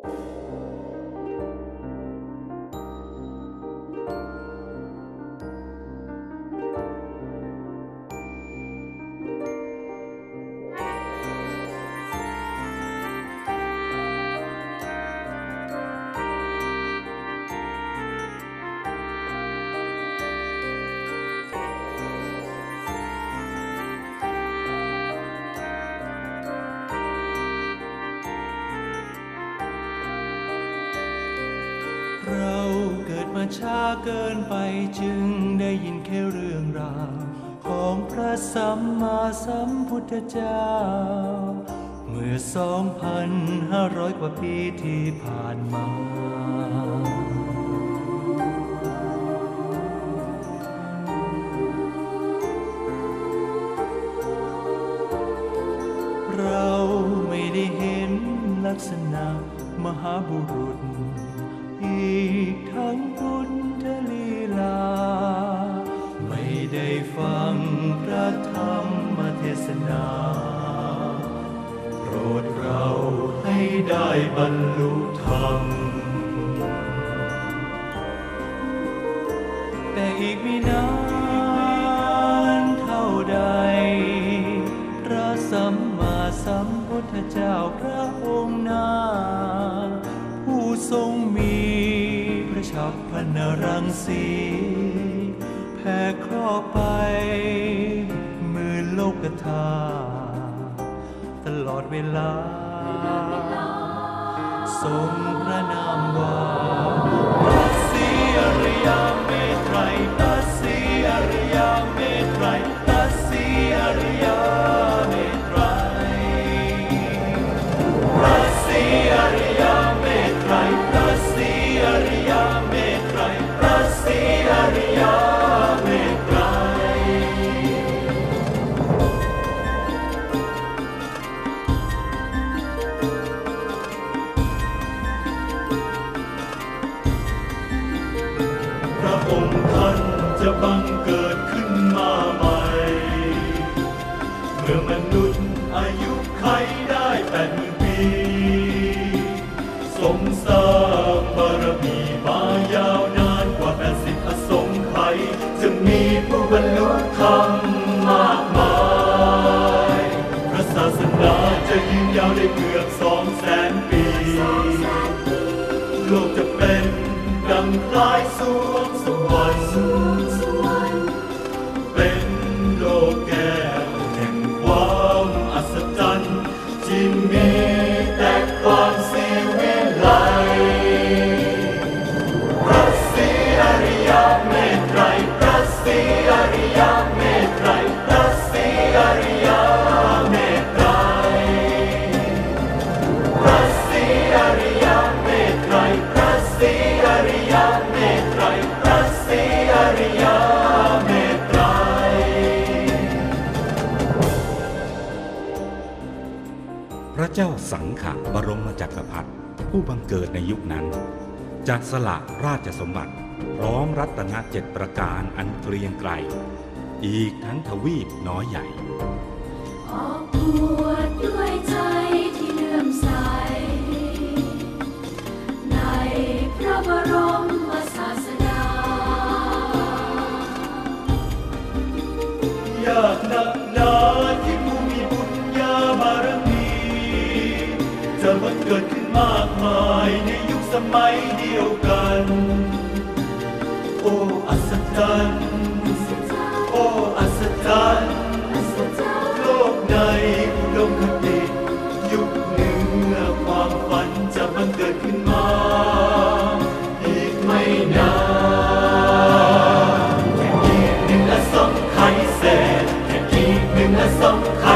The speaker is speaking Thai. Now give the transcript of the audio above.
เมาช้าเกินไปจึงได้ยินแค่เรื่องราวของพระสัมมาสัมพุทธเจ้า เมื่อสองพันห้าร้อยกว่าปีที่ผ่านมาเราไม่ได้เห็นลักษณะมหาบุรุษ อีกทั้งพุทธลีลา ไม่ได้ฟังพระธรรมเทศนา โปรดเราให้ได้บรรลุธรรม แต่อีกไม่นานเท่าใด พระสัมมาสัมพุทธเจ้าพระองค์น้ กับพนรังสีแผ่ครอบไป มือโลกธาตุตลอดเวลา ทรงพระนามว่า จะบังเกิดขึ้นมาใหม่ เมื่อมนุษย์อายุไขได้แปดหมื่นปีทรงสร้างบารมีมายาวนานกว่าแปดสิบอสงไขยจะมีผู้บรรลุธรรมมากมายพระศาสนาจะยืนยาวได้เกือบสองแสนปี เจ้าสังขะบรมจักรพรรดิผู้บังเกิดในยุคนั้น จัดสละราชสมบัติ พร้อมรัตนเจ็ดประการอันเกรียงไกรอีกทั้งทวีปน้อยใหญ่ออกบวชด้วยใจที่เลื่อมใส ในพระบรมศาสดายากหนักหนาที่ผู้มีบุญญาบารมี จะบังเกิดขึ้นมากมายในยุคสมัยเดียวกัน โอ้อัศจรรย์ โอ้อัศจรรย์ โลกในอุดมคติยุคหนึ่งเมื่อความฝันจะบังเกิดขึ้นมา อีกไม่นานแค่อีกหนึ่งอสงไขเศษแค่อีกหนึ่งอสงไข